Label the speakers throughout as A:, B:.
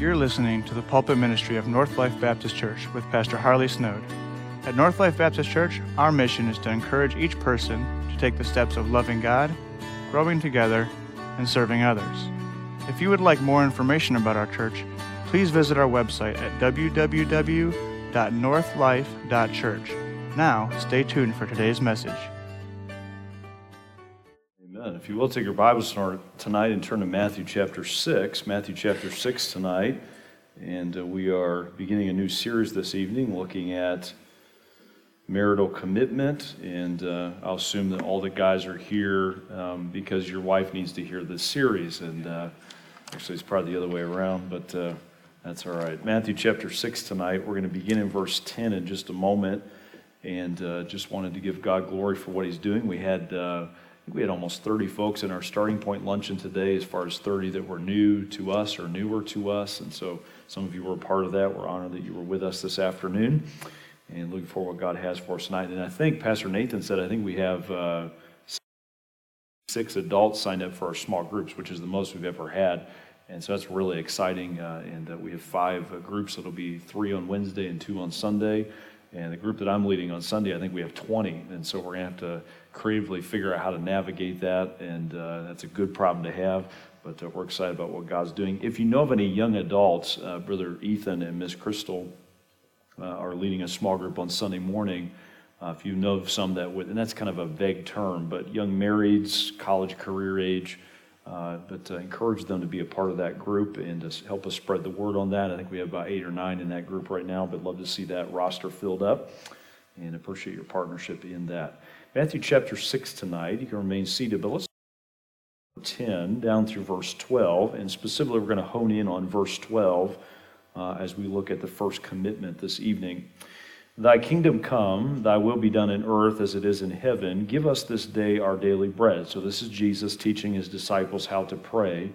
A: You're listening to the pulpit ministry of North Life Baptist Church with Pastor Harley Snode. At North Life Baptist Church, our mission is to encourage each person to take the steps of loving God, growing together, and serving others. If you would like more information about our church, please visit our website at www.northlife.church. Now, stay tuned for today's message.
B: Amen. If you will take your Bibles tonight and turn to Matthew chapter 6. Matthew chapter 6 tonight. And uh, we are beginning a new series this evening looking at marital commitment. And uh, I'll assume that all the guys are here um, because your wife needs to hear this series. And uh, actually, it's probably the other way around, but uh, that's all right. Matthew chapter 6 tonight. We're going to begin in verse 10 in just a moment. And uh, just wanted to give God glory for what He's doing. We had uh, we had almost 30 folks in our starting point luncheon today, as far as 30 that were new to us or newer to us. And so some of you were a part of that. We're honored that you were with us this afternoon and looking for what God has for us tonight. And I think Pastor Nathan said, I think we have uh, six adults signed up for our small groups, which is the most we've ever had. And so that's really exciting. Uh, and uh, we have five uh, groups. It'll be three on Wednesday and two on Sunday. And the group that I'm leading on Sunday, I think we have 20. And so we're going to have to creatively figure out how to navigate that, and uh, that's a good problem to have. But uh, we're excited about what God's doing. If you know of any young adults, uh, Brother Ethan and Miss Crystal uh, are leading a small group on Sunday morning. Uh, if you know of some that would, and that's kind of a vague term, but young marrieds, college career age, uh, but encourage them to be a part of that group and to help us spread the word on that. I think we have about eight or nine in that group right now, but love to see that roster filled up and appreciate your partnership in that. Matthew chapter 6 tonight. You can remain seated, but let's 10 down through verse 12. And specifically, we're going to hone in on verse 12 uh, as we look at the first commitment this evening. Thy kingdom come, thy will be done in earth as it is in heaven. Give us this day our daily bread. So, this is Jesus teaching his disciples how to pray.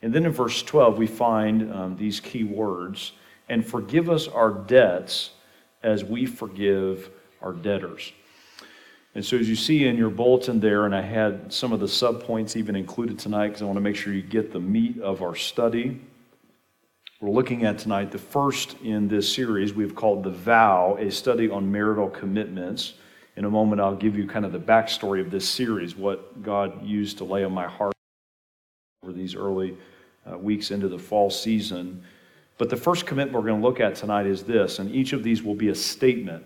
B: And then in verse 12, we find um, these key words and forgive us our debts as we forgive our debtors. And so, as you see in your bulletin there, and I had some of the subpoints even included tonight because I want to make sure you get the meat of our study. We're looking at tonight the first in this series we've called The Vow, a study on marital commitments. In a moment, I'll give you kind of the backstory of this series, what God used to lay on my heart over these early uh, weeks into the fall season. But the first commitment we're going to look at tonight is this, and each of these will be a statement.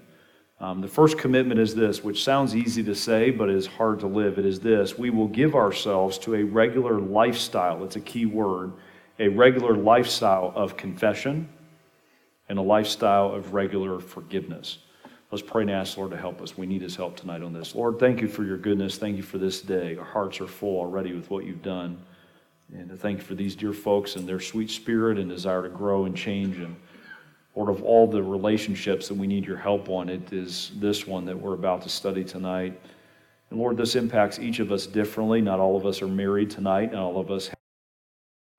B: Um, the first commitment is this, which sounds easy to say, but is hard to live. It is this we will give ourselves to a regular lifestyle. It's a key word a regular lifestyle of confession and a lifestyle of regular forgiveness. Let's pray and ask Lord to help us. We need His help tonight on this. Lord, thank you for your goodness. Thank you for this day. Our hearts are full already with what you've done. And thank you for these dear folks and their sweet spirit and desire to grow and change and Lord, of all the relationships that we need your help on, it is this one that we're about to study tonight. And Lord, this impacts each of us differently. Not all of us are married tonight, not all of us have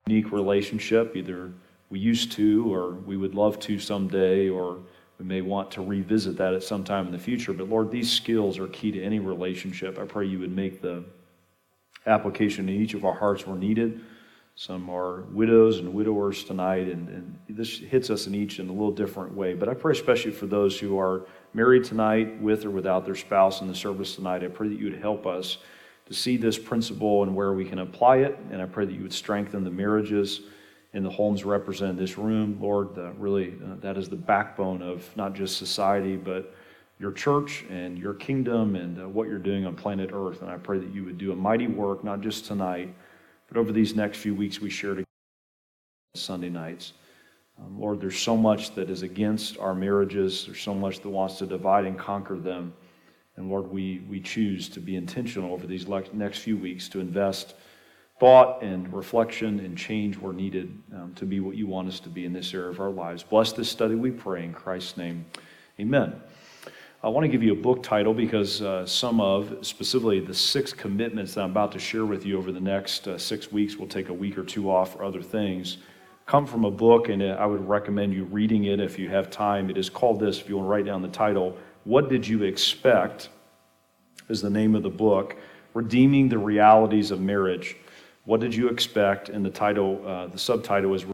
B: a unique relationship. Either we used to, or we would love to someday, or we may want to revisit that at some time in the future. But Lord, these skills are key to any relationship. I pray you would make the application in each of our hearts where needed. Some are widows and widowers tonight, and, and this hits us in each in a little different way. But I pray especially for those who are married tonight with or without their spouse in the service tonight. I pray that you would help us to see this principle and where we can apply it. And I pray that you would strengthen the marriages in the homes represented in this room. Lord, really, uh, that is the backbone of not just society, but your church and your kingdom and uh, what you're doing on planet Earth. And I pray that you would do a mighty work, not just tonight but over these next few weeks, we share together Sunday nights. Um, Lord, there's so much that is against our marriages. There's so much that wants to divide and conquer them. And Lord, we, we choose to be intentional over these le- next few weeks to invest thought and reflection and change where needed um, to be what you want us to be in this area of our lives. Bless this study, we pray, in Christ's name. Amen. I want to give you a book title because uh, some of, specifically the six commitments that I'm about to share with you over the next uh, six weeks, we'll take a week or two off for other things, come from a book, and uh, I would recommend you reading it if you have time. It is called this, if you want to write down the title, What Did You Expect? is the name of the book, Redeeming the Realities of Marriage. What did you expect? And the title, uh, the subtitle is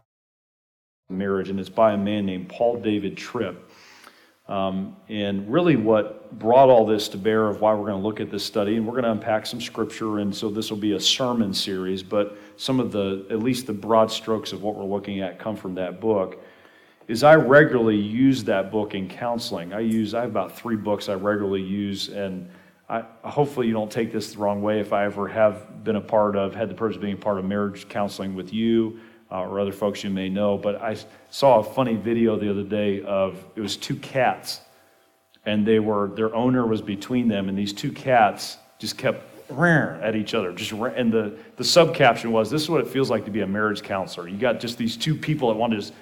B: marriage, and it's by a man named Paul David Tripp. Um, and really, what brought all this to bear of why we're going to look at this study, and we're going to unpack some scripture, and so this will be a sermon series, but some of the, at least the broad strokes of what we're looking at come from that book, is I regularly use that book in counseling. I use, I have about three books I regularly use, and I, hopefully you don't take this the wrong way if I ever have been a part of, had the privilege of being part of marriage counseling with you uh, or other folks you may know. But I saw a funny video the other day of it was two cats, and they were their owner was between them, and these two cats just kept at each other. Just and the the sub caption was, "This is what it feels like to be a marriage counselor. You got just these two people that want to just."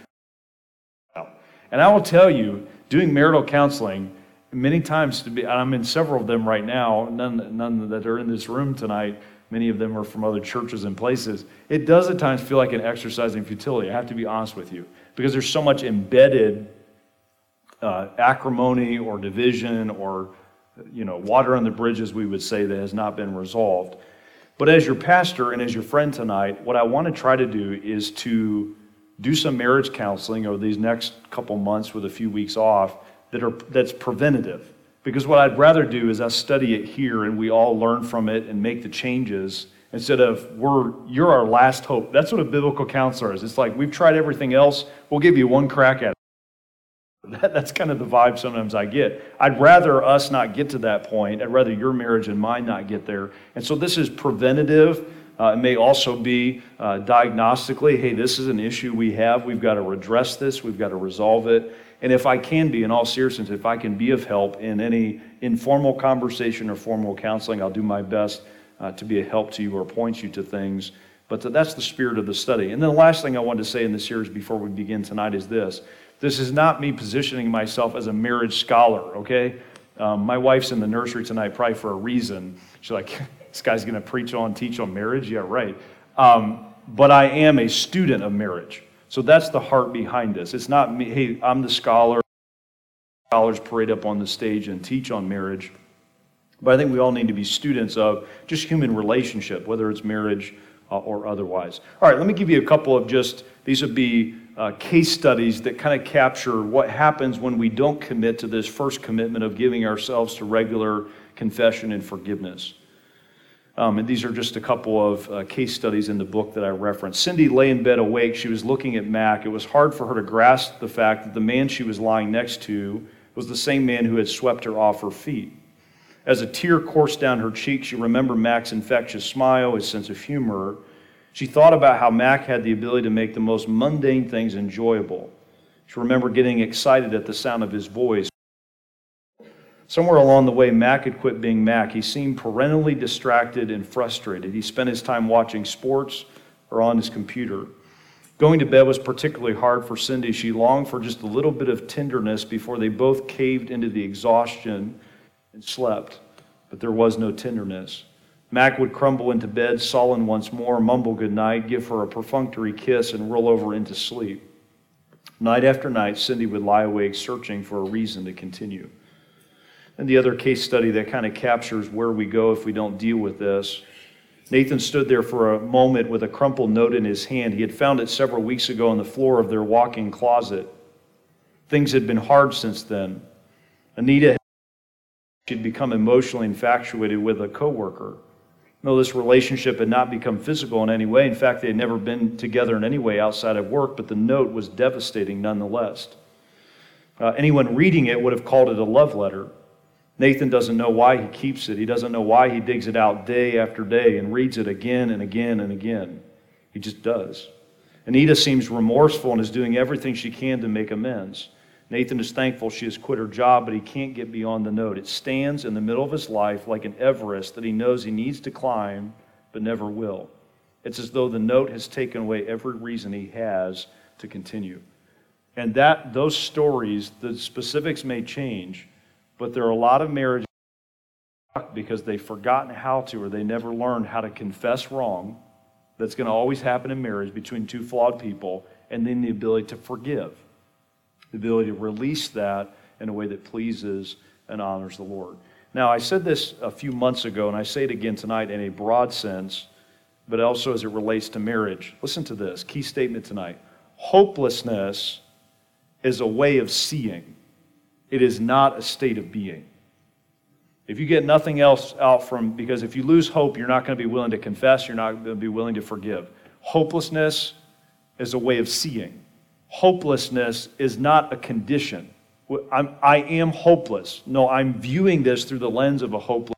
B: And I will tell you, doing marital counseling many times to be, I'm in several of them right now. None none that are in this room tonight Many of them are from other churches and places. It does at times feel like an exercise in futility. I have to be honest with you because there's so much embedded uh, acrimony or division or you know water on the bridges we would say that has not been resolved. But as your pastor and as your friend tonight, what I want to try to do is to do some marriage counseling over these next couple months with a few weeks off that are that's preventative because what I'd rather do is us study it here and we all learn from it and make the changes instead of we're you're our last hope. That's what a biblical counselor is. It's like we've tried everything else. We'll give you one crack at it. That, that's kind of the vibe sometimes I get. I'd rather us not get to that point. I'd rather your marriage and mine not get there. And so this is preventative. Uh, it may also be uh, diagnostically hey, this is an issue we have. We've got to address this, we've got to resolve it. And if I can be, in all seriousness, if I can be of help in any informal conversation or formal counseling, I'll do my best uh, to be a help to you or point you to things. But that's the spirit of the study. And then the last thing I wanted to say in the series before we begin tonight is this this is not me positioning myself as a marriage scholar, okay? Um, my wife's in the nursery tonight, probably for a reason. She's like, this guy's going to preach on, teach on marriage? Yeah, right. Um, but I am a student of marriage. So that's the heart behind this. It's not me, hey, I'm the scholar. Scholars parade up on the stage and teach on marriage. But I think we all need to be students of just human relationship, whether it's marriage uh, or otherwise. All right, let me give you a couple of just, these would be uh, case studies that kind of capture what happens when we don't commit to this first commitment of giving ourselves to regular confession and forgiveness. Um, and these are just a couple of uh, case studies in the book that I referenced. Cindy lay in bed awake. She was looking at Mac. It was hard for her to grasp the fact that the man she was lying next to was the same man who had swept her off her feet. As a tear coursed down her cheek, she remembered Mac's infectious smile, his sense of humor. She thought about how Mac had the ability to make the most mundane things enjoyable. She remembered getting excited at the sound of his voice Somewhere along the way, Mac had quit being Mac. He seemed perennially distracted and frustrated. He spent his time watching sports or on his computer. Going to bed was particularly hard for Cindy. She longed for just a little bit of tenderness before they both caved into the exhaustion and slept. But there was no tenderness. Mac would crumble into bed, sullen once more, mumble goodnight, give her a perfunctory kiss, and roll over into sleep. Night after night, Cindy would lie awake searching for a reason to continue. And the other case study that kind of captures where we go if we don't deal with this. Nathan stood there for a moment with a crumpled note in his hand. He had found it several weeks ago on the floor of their walk in closet. Things had been hard since then. Anita had become emotionally infatuated with a coworker. No, this relationship had not become physical in any way. In fact, they had never been together in any way outside of work, but the note was devastating nonetheless. Uh, anyone reading it would have called it a love letter. Nathan doesn't know why he keeps it. He doesn't know why he digs it out day after day and reads it again and again and again. He just does. Anita seems remorseful and is doing everything she can to make amends. Nathan is thankful she has quit her job, but he can't get beyond the note. It stands in the middle of his life like an Everest that he knows he needs to climb, but never will. It's as though the note has taken away every reason he has to continue. And that those stories, the specifics may change, but there are a lot of marriages because they've forgotten how to or they never learned how to confess wrong. That's going to always happen in marriage between two flawed people, and then the ability to forgive, the ability to release that in a way that pleases and honors the Lord. Now, I said this a few months ago, and I say it again tonight in a broad sense, but also as it relates to marriage. Listen to this key statement tonight hopelessness is a way of seeing, it is not a state of being. If you get nothing else out from, because if you lose hope, you're not going to be willing to confess, you're not going to be willing to forgive. Hopelessness is a way of seeing. Hopelessness is not a condition. I'm, I am hopeless. No, I'm viewing this through the lens of a hopeless.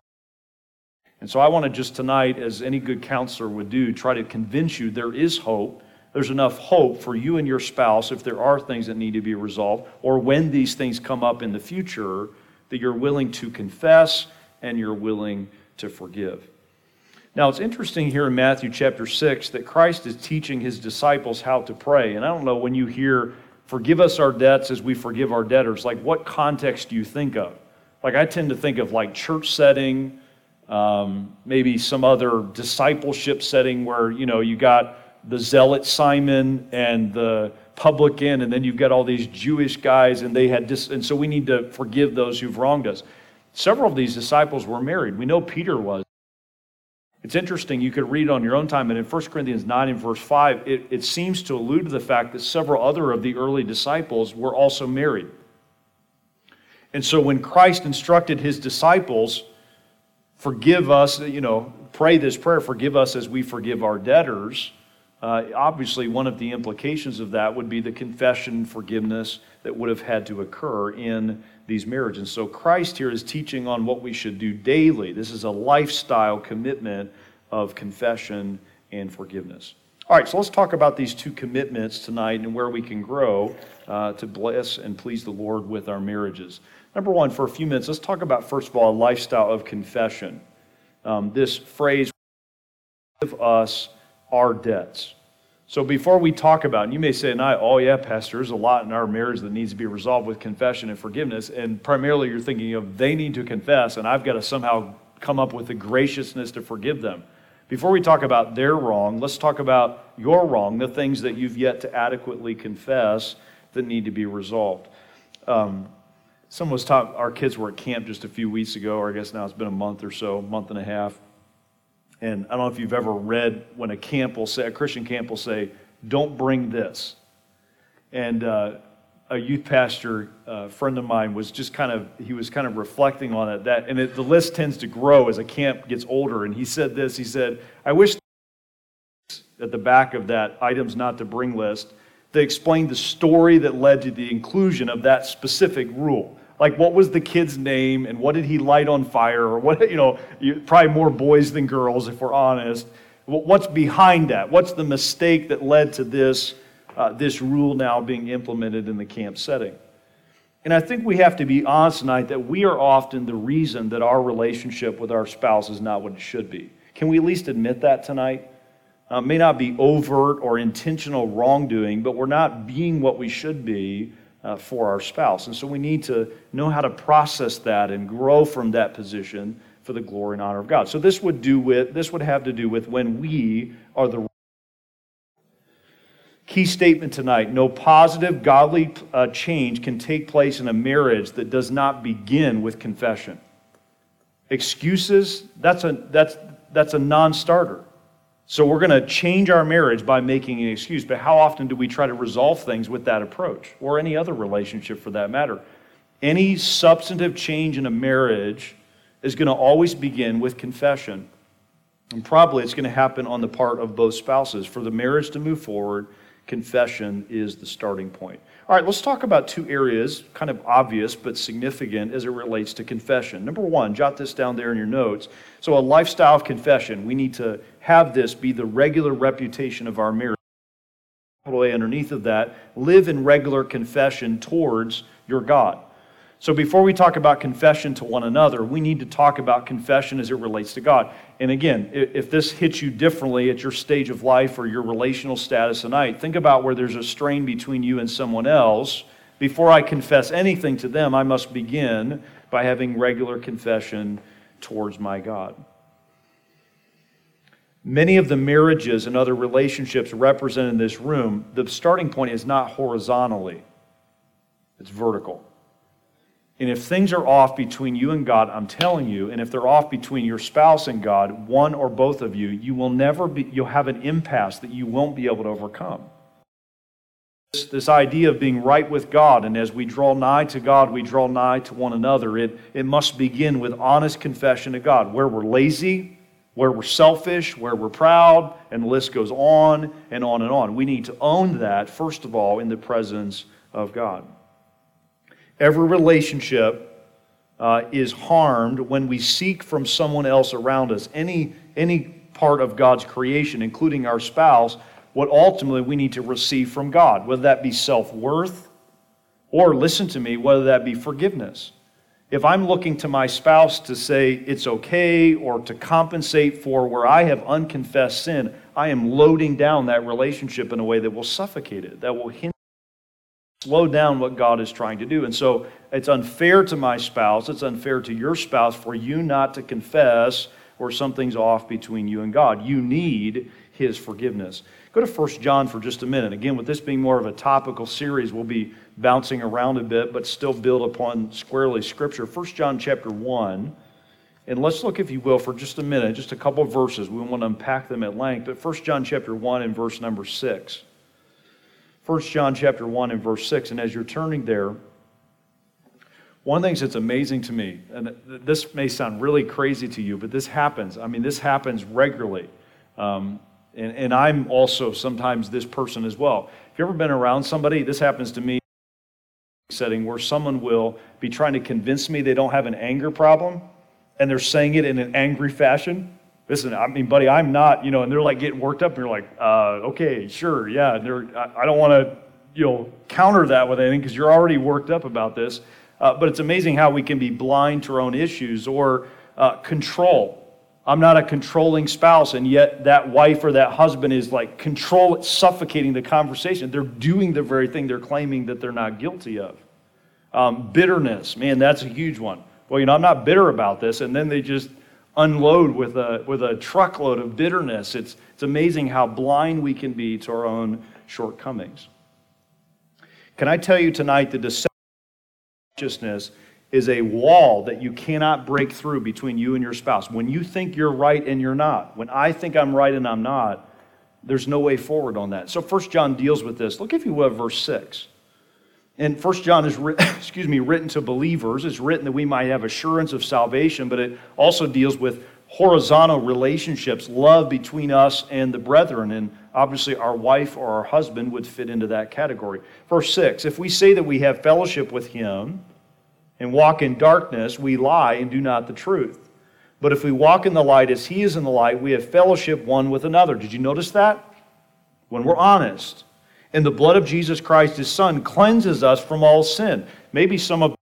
B: And so I want to just tonight, as any good counselor would do, try to convince you there is hope. There's enough hope for you and your spouse if there are things that need to be resolved, or when these things come up in the future, that you're willing to confess and you're willing to forgive. Now, it's interesting here in Matthew chapter 6 that Christ is teaching his disciples how to pray. And I don't know when you hear forgive us our debts as we forgive our debtors. Like, what context do you think of? Like, I tend to think of like church setting, um, maybe some other discipleship setting where, you know, you got the zealot Simon and the publican, and then you've got all these Jewish guys, and they had dis- and so we need to forgive those who've wronged us. Several of these disciples were married. We know Peter was. It's interesting, you could read on your own time, and in 1 Corinthians 9 and verse 5, it, it seems to allude to the fact that several other of the early disciples were also married. And so when Christ instructed his disciples, forgive us, you know, pray this prayer, forgive us as we forgive our debtors, uh, obviously one of the implications of that would be the confession forgiveness that would have had to occur in these marriages. So Christ here is teaching on what we should do daily. This is a lifestyle commitment of confession and forgiveness. All right, so let's talk about these two commitments tonight and where we can grow uh, to bless and please the Lord with our marriages. Number one, for a few minutes, let's talk about, first of all, a lifestyle of confession. Um, this phrase, give us our debts. So before we talk about, and you may say tonight, oh yeah, Pastor, there's a lot in our marriage that needs to be resolved with confession and forgiveness. And primarily you're thinking of they need to confess, and I've got to somehow come up with the graciousness to forgive them. Before we talk about their wrong, let's talk about your wrong, the things that you've yet to adequately confess that need to be resolved. Um, someone was taught, our kids were at camp just a few weeks ago, or I guess now it's been a month or so, month and a half. And I don't know if you've ever read when a camp will say, a Christian camp will say, don't bring this. And uh, a youth pastor uh, friend of mine was just kind of, he was kind of reflecting on it. That, and it, the list tends to grow as a camp gets older. And he said this, he said, I wish at the back of that items not to bring list, they explained the story that led to the inclusion of that specific rule like what was the kid's name and what did he light on fire or what you know probably more boys than girls if we're honest. What's behind that? What's the mistake that led to this uh, this rule now being implemented in the camp setting? And i think we have to be honest tonight that we are often the reason that our relationship with our spouse is not what it should be. Can we at least admit that tonight? Uh, may not be overt or intentional wrongdoing but we're not being what we should be uh, for our spouse. And so we need to know how to process that and grow from that position for the glory and honor of God. So this would do with this would have to do with when we are the key statement tonight no positive godly uh, change can take place in a marriage that does not begin with confession excuses that's a that's that's a non-starter so we're going to change our marriage by making an excuse. But how often do we try to resolve things with that approach or any other relationship for that matter? Any substantive change in a marriage is going to always begin with confession. And probably it's going to happen on the part of both spouses. For the marriage to move forward, confession is the starting point. All right, let's talk about two areas, kind of obvious but significant as it relates to confession. Number one, jot this down there in your notes. So, a lifestyle of confession. We need to have this be the regular reputation of our marriage. Way underneath of that, live in regular confession towards your God. So before we talk about confession to one another, we need to talk about confession as it relates to God. And again, if this hits you differently at your stage of life or your relational status tonight, think about where there's a strain between you and someone else. Before I confess anything to them, I must begin by having regular confession towards my God. Many of the marriages and other relationships represented in this room, the starting point is not horizontally, it's vertical. And if things are off between you and God, I'm telling you, and if they're off between your spouse and God, one or both of you, you will never be, you'll have an impasse that you won't be able to overcome. this, this idea of being right with God, and as we draw nigh to God, we draw nigh to one another. It, it must begin with honest confession to God. Where we're lazy, where we're selfish, where we're proud, and the list goes on and on and on. We need to own that, first of all, in the presence of God. Every relationship uh, is harmed when we seek from someone else around us, any, any part of God's creation, including our spouse what ultimately we need to receive from God, whether that be self worth or, listen to me, whether that be forgiveness. If I'm looking to my spouse to say it's okay or to compensate for where I have unconfessed sin, I am loading down that relationship in a way that will suffocate it, that will hinder, slow down what God is trying to do. And so it's unfair to my spouse, it's unfair to your spouse for you not to confess or something's off between you and God. You need his forgiveness. Go to 1 John for just a minute. Again, with this being more of a topical series, we'll be bouncing around a bit, but still build upon squarely Scripture. 1 John chapter 1. And let's look, if you will, for just a minute, just a couple verses. We want to unpack them at length. But 1 John chapter 1 and verse number 6. 1 John chapter 1 and verse 6. And as you're turning there, one of the things that's amazing to me, and this may sound really crazy to you, but this happens. I mean, this happens regularly. Um, and, and I'm also sometimes this person as well. If you've ever been around somebody, this happens to me setting where someone will be trying to convince me they don't have an anger problem and they're saying it in an angry fashion. Listen, I mean, buddy, I'm not, you know, and they're like getting worked up and you're like, uh, okay, sure, yeah. And I, I don't want to, you know, counter that with anything because you're already worked up about this. Uh, but it's amazing how we can be blind to our own issues or uh, control. I'm not a controlling spouse, and yet that wife or that husband is like control, suffocating the conversation. They're doing the very thing they're claiming that they're not guilty of. Um, bitterness, man, that's a huge one. Well, you know, I'm not bitter about this, and then they just unload with a with a truckload of bitterness. It's it's amazing how blind we can be to our own shortcomings. Can I tell you tonight the deception is a wall that you cannot break through between you and your spouse. When you think you're right and you're not, when I think I'm right and I'm not, there's no way forward on that. So First John deals with this. Look if you will verse 6. And First John is excuse me, written to believers. It's written that we might have assurance of salvation, but it also deals with horizontal relationships, love between us and the brethren. And obviously, our wife or our husband would fit into that category. Verse 6 If we say that we have fellowship with him, and walk in darkness, we lie and do not the truth. But if we walk in the light as he is in the light, we have fellowship one with another. Did you notice that? When we're honest. And the blood of Jesus Christ, his son, cleanses us from all sin. Maybe some of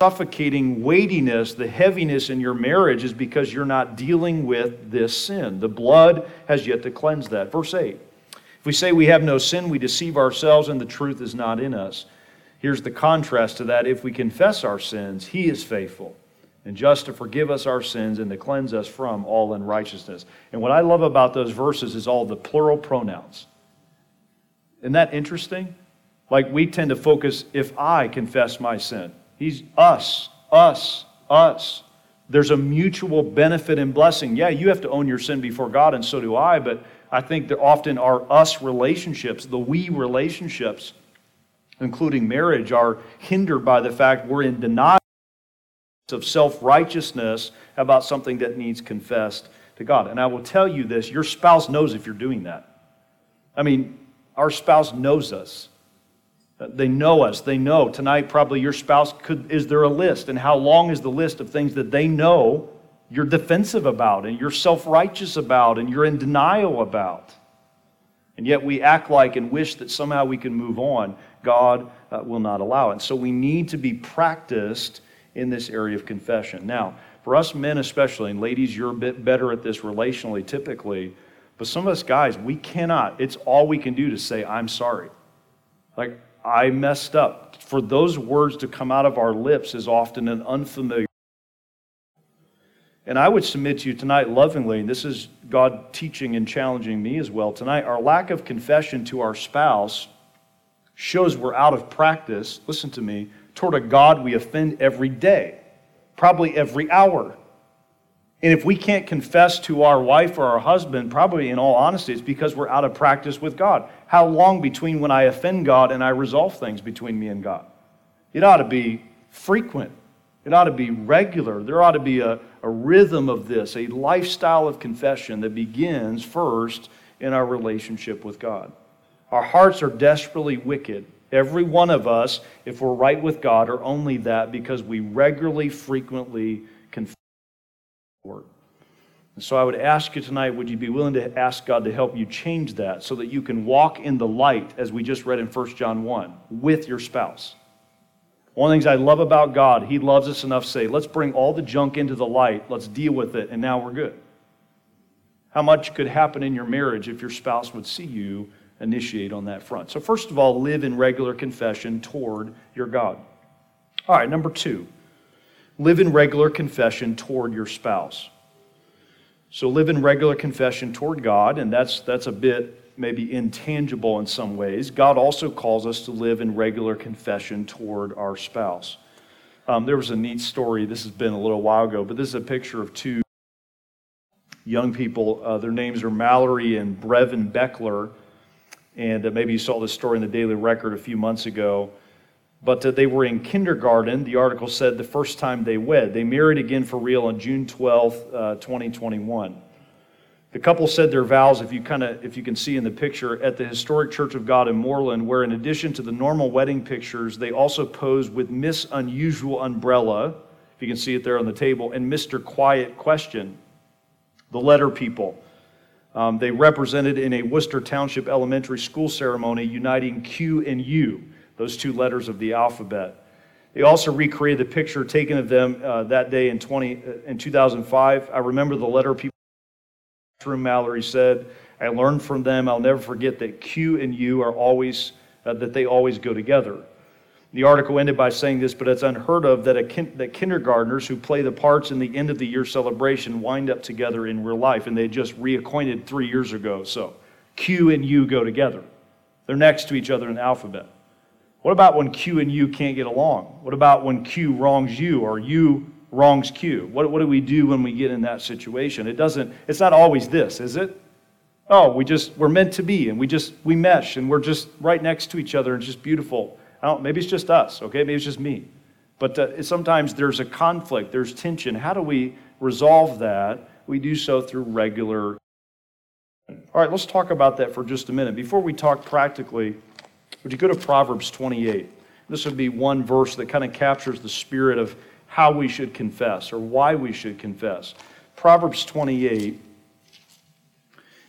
B: suffocating weightiness, the heaviness in your marriage is because you're not dealing with this sin. The blood has yet to cleanse that. Verse 8. If we say we have no sin, we deceive ourselves and the truth is not in us. Here's the contrast to that. If we confess our sins, He is faithful and just to forgive us our sins and to cleanse us from all unrighteousness. And what I love about those verses is all the plural pronouns. Isn't that interesting? Like we tend to focus if I confess my sin. He's us, us, us. There's a mutual benefit and blessing. Yeah, you have to own your sin before God, and so do I, but I think there often are us relationships, the we relationships including marriage, are hindered by the fact we're in denial of self righteousness about something that needs confessed to God. And I will tell you this your spouse knows if you're doing that. I mean, our spouse knows us. They know us. They know. Tonight, probably your spouse could, is there a list? And how long is the list of things that they know you're defensive about and you're self righteous about and you're in denial about? And yet we act like and wish that somehow we can move on. God uh, will not allow it. So we need to be practiced in this area of confession. Now, for us men especially, and ladies, you're a bit better at this relationally typically, but some of us guys, we cannot. It's all we can do to say, I'm sorry. Like, I messed up. For those words to come out of our lips is often an unfamiliar. And I would submit to you tonight, lovingly, and this is God teaching and challenging me as well tonight, our lack of confession to our spouse shows we're out of practice, listen to me, toward a God we offend every day, probably every hour. And if we can't confess to our wife or our husband, probably in all honesty, it's because we're out of practice with God. How long between when I offend God and I resolve things between me and God? It ought to be frequent. It ought to be regular. There ought to be a, a rhythm of this, a lifestyle of confession that begins first in our relationship with God. Our hearts are desperately wicked. Every one of us, if we're right with God, are only that because we regularly, frequently word. And so I would ask you tonight would you be willing to ask God to help you change that so that you can walk in the light, as we just read in 1 John 1, with your spouse? One of the things I love about God, He loves us enough to say, let's bring all the junk into the light, let's deal with it, and now we're good. How much could happen in your marriage if your spouse would see you initiate on that front? So, first of all, live in regular confession toward your God. All right, number two, live in regular confession toward your spouse. So, live in regular confession toward God, and that's, that's a bit maybe intangible in some ways, God also calls us to live in regular confession toward our spouse. Um, there was a neat story, this has been a little while ago, but this is a picture of two young people. Uh, their names are Mallory and Brevin Beckler. And uh, maybe you saw this story in the Daily Record a few months ago. But uh, they were in kindergarten. The article said the first time they wed. They married again for real on June 12th, uh, 2021. The couple said their vows, if you kind of if you can see in the picture, at the Historic Church of God in Moreland, where in addition to the normal wedding pictures, they also posed with Miss Unusual Umbrella, if you can see it there on the table, and Mr. Quiet Question, the letter people. Um, they represented in a Worcester Township elementary school ceremony uniting Q and U, those two letters of the alphabet. They also recreated the picture taken of them uh, that day in, 20, uh, in 2005. I remember the letter people room, Mallory said, I learned from them. I'll never forget that Q and U are always, uh, that they always go together. The article ended by saying this, but it's unheard of that, a kin- that kindergartners who play the parts in the end of the year celebration wind up together in real life, and they just reacquainted three years ago. So Q and U go together. They're next to each other in the alphabet. What about when Q and U can't get along? What about when Q wrongs you or you wrongs Q. What, what do we do when we get in that situation? It doesn't, it's not always this, is it? Oh, we just, we're meant to be and we just, we mesh and we're just right next to each other and it's just beautiful. I don't, maybe it's just us, okay? Maybe it's just me. But uh, sometimes there's a conflict, there's tension. How do we resolve that? We do so through regular. All right, let's talk about that for just a minute. Before we talk practically, would you go to Proverbs 28? This would be one verse that kind of captures the spirit of how we should confess or why we should confess. Proverbs 28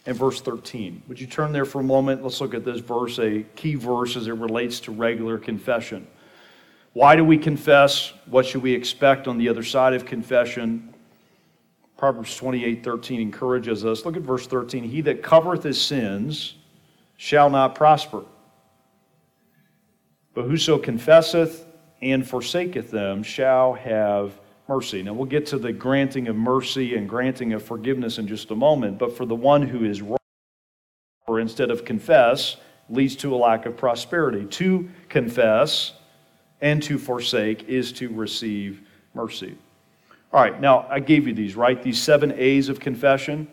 B: and verse 13. Would you turn there for a moment? Let's look at this verse, a key verse as it relates to regular confession. Why do we confess? What should we expect on the other side of confession? Proverbs 28 13 encourages us. Look at verse 13. He that covereth his sins shall not prosper. But whoso confesseth and forsaketh them shall have mercy. Now, we'll get to the granting of mercy and granting of forgiveness in just a moment, but for the one who is wrong, or instead of confess, leads to a lack of prosperity. To confess and to forsake is to receive mercy. All right, now I gave you these, right? These seven A's of confession.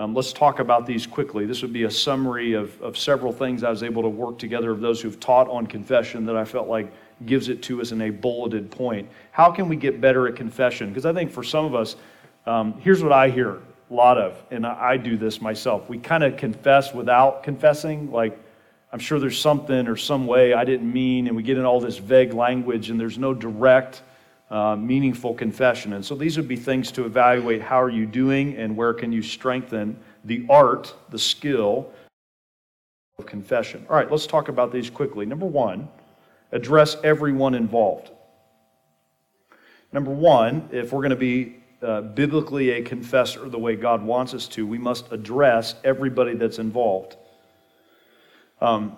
B: Um, let's talk about these quickly. This would be a summary of, of several things I was able to work together of those who've taught on confession that I felt like gives it to us in a bulleted point. How can we get better at confession? Because I think for some of us, um, here's what I hear a lot of, and I, I do this myself. We kind of confess without confessing, like, I'm sure there's something or some way I didn't mean, and we get in all this vague language, and there's no direct, uh, meaningful confession. And so these would be things to evaluate how are you doing and where can you strengthen the art, the skill of confession. All right, let's talk about these quickly. Number one, address everyone involved. Number one, if we're going to be uh, biblically a confessor the way God wants us to, we must address everybody that's involved. Um,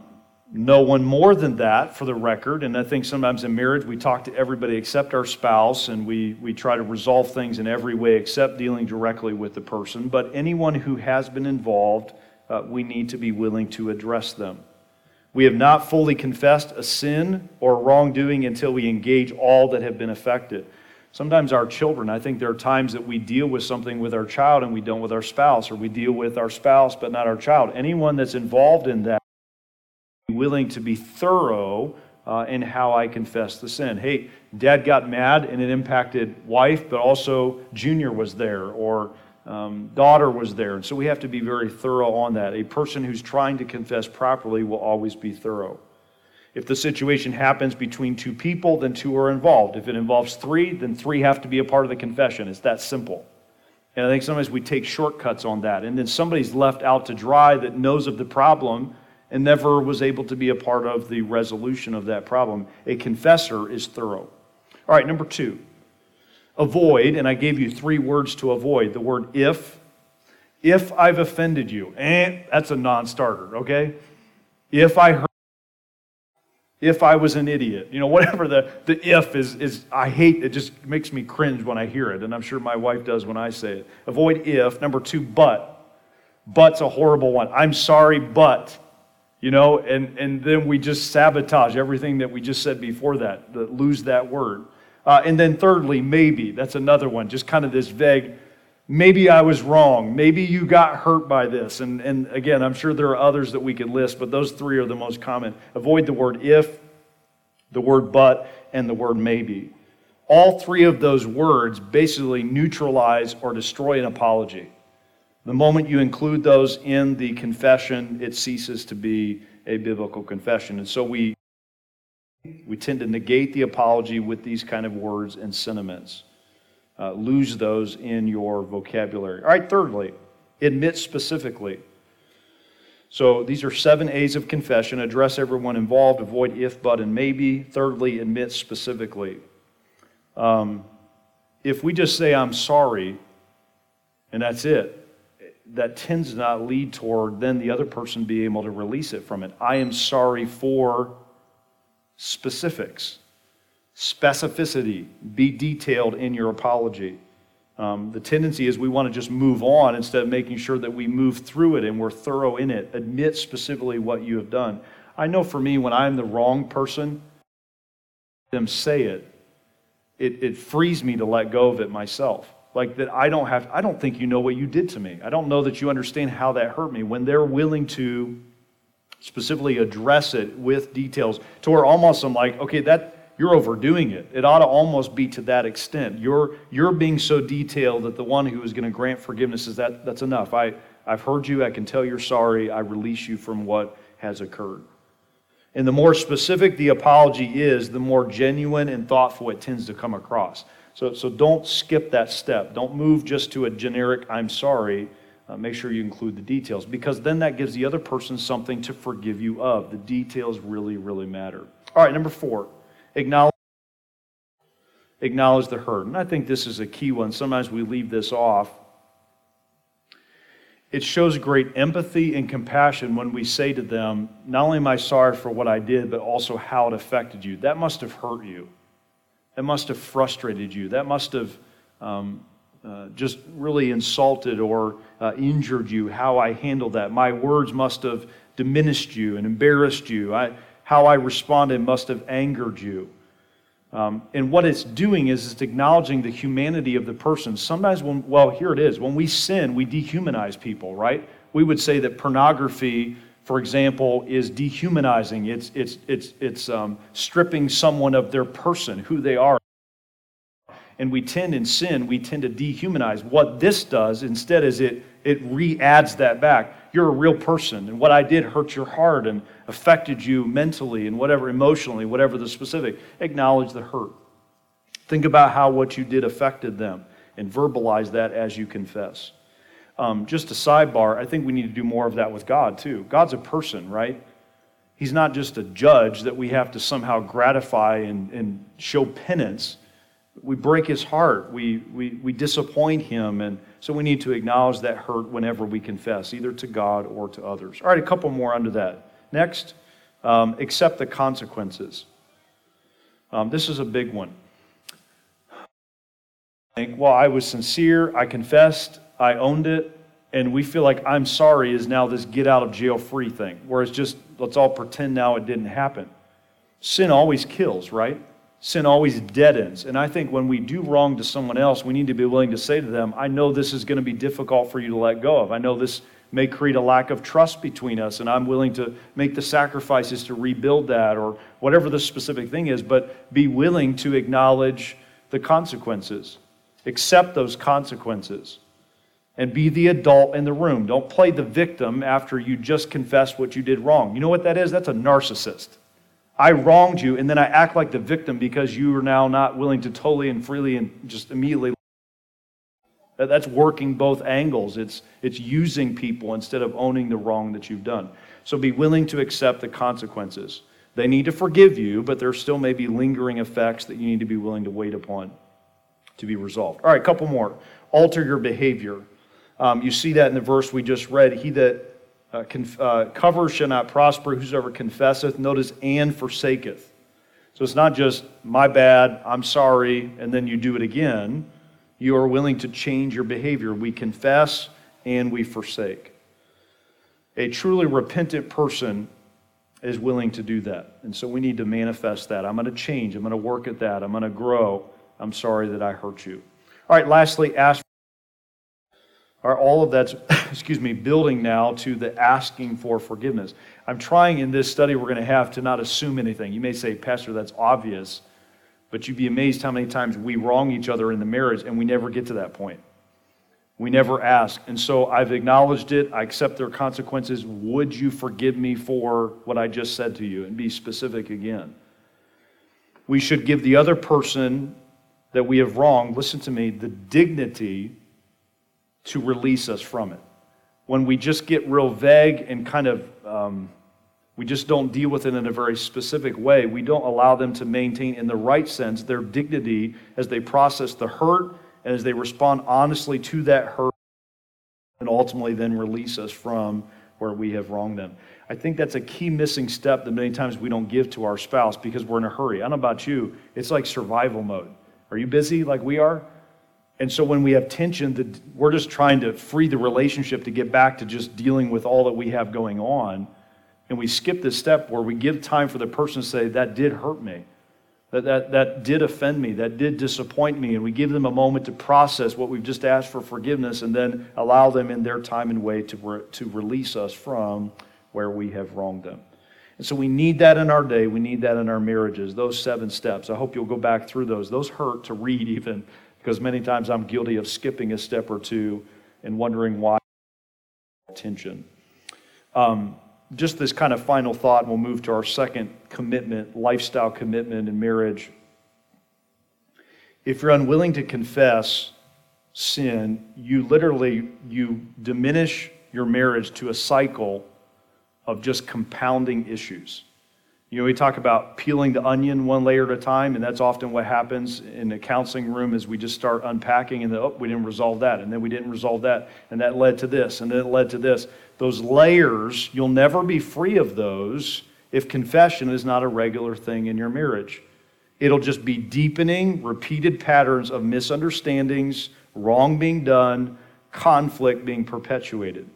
B: no one more than that, for the record. And I think sometimes in marriage we talk to everybody except our spouse, and we, we try to resolve things in every way except dealing directly with the person. But anyone who has been involved, uh, we need to be willing to address them. We have not fully confessed a sin or wrongdoing until we engage all that have been affected. Sometimes our children, I think there are times that we deal with something with our child and we don't with our spouse, or we deal with our spouse but not our child. Anyone that's involved in that, willing to be thorough uh, in how I confess the sin. Hey, dad got mad and it impacted wife, but also junior was there or um, daughter was there. And so we have to be very thorough on that. A person who's trying to confess properly will always be thorough. If the situation happens between two people, then two are involved. If it involves three, then three have to be a part of the confession. It's that simple. And I think sometimes we take shortcuts on that. And then somebody's left out to dry that knows of the problem and never was able to be a part of the resolution of that problem. A confessor is thorough. All right, number two, avoid, and I gave you three words to avoid the word if. If I've offended you, eh, that's a non starter, okay? If I heard if I was an idiot. You know, whatever the, the if is, is, I hate, it just makes me cringe when I hear it. And I'm sure my wife does when I say it. Avoid if. Number two, but. But's a horrible one. I'm sorry, but. You know, and, and then we just sabotage everything that we just said before that, lose that word. Uh, and then thirdly, maybe. That's another one. Just kind of this vague, maybe I was wrong. Maybe you got hurt by this. And, and again, I'm sure there are others that we could list, but those three are the most common. Avoid the word if, the word but, and the word maybe. All three of those words basically neutralize or destroy an apology. The moment you include those in the confession, it ceases to be a biblical confession. And so we, we tend to negate the apology with these kind of words and sentiments uh, lose those in your vocabulary. All right, thirdly, admit specifically. So these are seven A's of confession address everyone involved, avoid if, but, and maybe. Thirdly, admit specifically. Um, if we just say, I'm sorry, and that's it, that tends to not lead toward then the other person being able to release it from it. I am sorry for specifics specificity, be detailed in your apology. Um, the tendency is we want to just move on instead of making sure that we move through it and we're thorough in it. Admit specifically what you have done. I know for me, when I'm the wrong person, them say it, it, it frees me to let go of it myself. Like that, I don't have, I don't think you know what you did to me. I don't know that you understand how that hurt me. When they're willing to specifically address it with details, to where almost I'm like, okay, that you're overdoing it. It ought to almost be to that extent. You're, you're being so detailed that the one who is going to grant forgiveness is that that's enough. I, I've heard you. I can tell you're sorry. I release you from what has occurred. And the more specific the apology is, the more genuine and thoughtful it tends to come across. So, so don't skip that step. Don't move just to a generic, I'm sorry. Uh, make sure you include the details because then that gives the other person something to forgive you of. The details really, really matter. All right, number four acknowledge, acknowledge the hurt. And I think this is a key one. Sometimes we leave this off. It shows great empathy and compassion when we say to them, Not only am I sorry for what I did, but also how it affected you. That must have hurt you. That must have frustrated you. That must have um, uh, just really insulted or uh, injured you, how I handled that. My words must have diminished you and embarrassed you. I, how I responded must have angered you. Um, and what it's doing is it's acknowledging the humanity of the person. Sometimes, when, well, here it is. When we sin, we dehumanize people, right? We would say that pornography, for example, is dehumanizing. It's, it's, it's, it's um, stripping someone of their person, who they are. And we tend in sin, we tend to dehumanize. What this does instead is it, it re adds that back you're a real person, and what I did hurt your heart and affected you mentally and whatever, emotionally, whatever the specific. Acknowledge the hurt. Think about how what you did affected them and verbalize that as you confess. Um, just a sidebar, I think we need to do more of that with God too. God's a person, right? He's not just a judge that we have to somehow gratify and, and show penance. We break his heart, we, we, we disappoint him, and so we need to acknowledge that hurt whenever we confess, either to God or to others. All right, a couple more under that. Next, um, accept the consequences. Um, this is a big one. Think, well, I was sincere, I confessed, I owned it, and we feel like I'm sorry is now this get out of jail free thing, where it's just let's all pretend now it didn't happen. Sin always kills, right? sin always deadens. And I think when we do wrong to someone else, we need to be willing to say to them, I know this is going to be difficult for you to let go of. I know this may create a lack of trust between us, and I'm willing to make the sacrifices to rebuild that or whatever the specific thing is, but be willing to acknowledge the consequences, accept those consequences, and be the adult in the room. Don't play the victim after you just confess what you did wrong. You know what that is? That's a narcissist. I wronged you, and then I act like the victim because you are now not willing to totally and freely and just immediately. That's working both angles. It's, it's using people instead of owning the wrong that you've done. So be willing to accept the consequences. They need to forgive you, but there still may be lingering effects that you need to be willing to wait upon to be resolved. All right, a couple more. Alter your behavior. Um, you see that in the verse we just read. He that uh, conf- uh, cover shall not prosper, whosoever confesseth, notice, and forsaketh. So it's not just, my bad, I'm sorry, and then you do it again. You are willing to change your behavior. We confess and we forsake. A truly repentant person is willing to do that. And so we need to manifest that. I'm going to change. I'm going to work at that. I'm going to grow. I'm sorry that I hurt you. All right, lastly, ask are all of that's, excuse me, building now to the asking for forgiveness. I'm trying in this study we're going to have to not assume anything. You may say, Pastor, that's obvious, but you'd be amazed how many times we wrong each other in the marriage and we never get to that point. We never ask. And so I've acknowledged it. I accept their consequences. Would you forgive me for what I just said to you? And be specific again. We should give the other person that we have wronged, listen to me, the dignity to release us from it. When we just get real vague and kind of, um, we just don't deal with it in a very specific way, we don't allow them to maintain, in the right sense, their dignity as they process the hurt and as they respond honestly to that hurt and ultimately then release us from where we have wronged them. I think that's a key missing step that many times we don't give to our spouse because we're in a hurry. I don't know about you, it's like survival mode. Are you busy like we are? And so when we have tension, we're just trying to free the relationship to get back to just dealing with all that we have going on. And we skip this step where we give time for the person to say, That did hurt me. That, that, that did offend me. That did disappoint me. And we give them a moment to process what we've just asked for forgiveness and then allow them in their time and way to, re- to release us from where we have wronged them. And so we need that in our day. We need that in our marriages, those seven steps. I hope you'll go back through those. Those hurt to read even because many times I'm guilty of skipping a step or two and wondering why attention. Um, just this kind of final thought, and we'll move to our second commitment, lifestyle commitment in marriage. If you're unwilling to confess sin, you literally you diminish your marriage to a cycle of just compounding issues. You know, we talk about peeling the onion one layer at a time, and that's often what happens in the counseling room is we just start unpacking and then, oh, we didn't resolve that, and then we didn't resolve that, and that led to this, and then it led to this. Those layers, you'll never be free of those if confession is not a regular thing in your marriage. It'll just be deepening, repeated patterns of misunderstandings, wrong being done, conflict being perpetuated.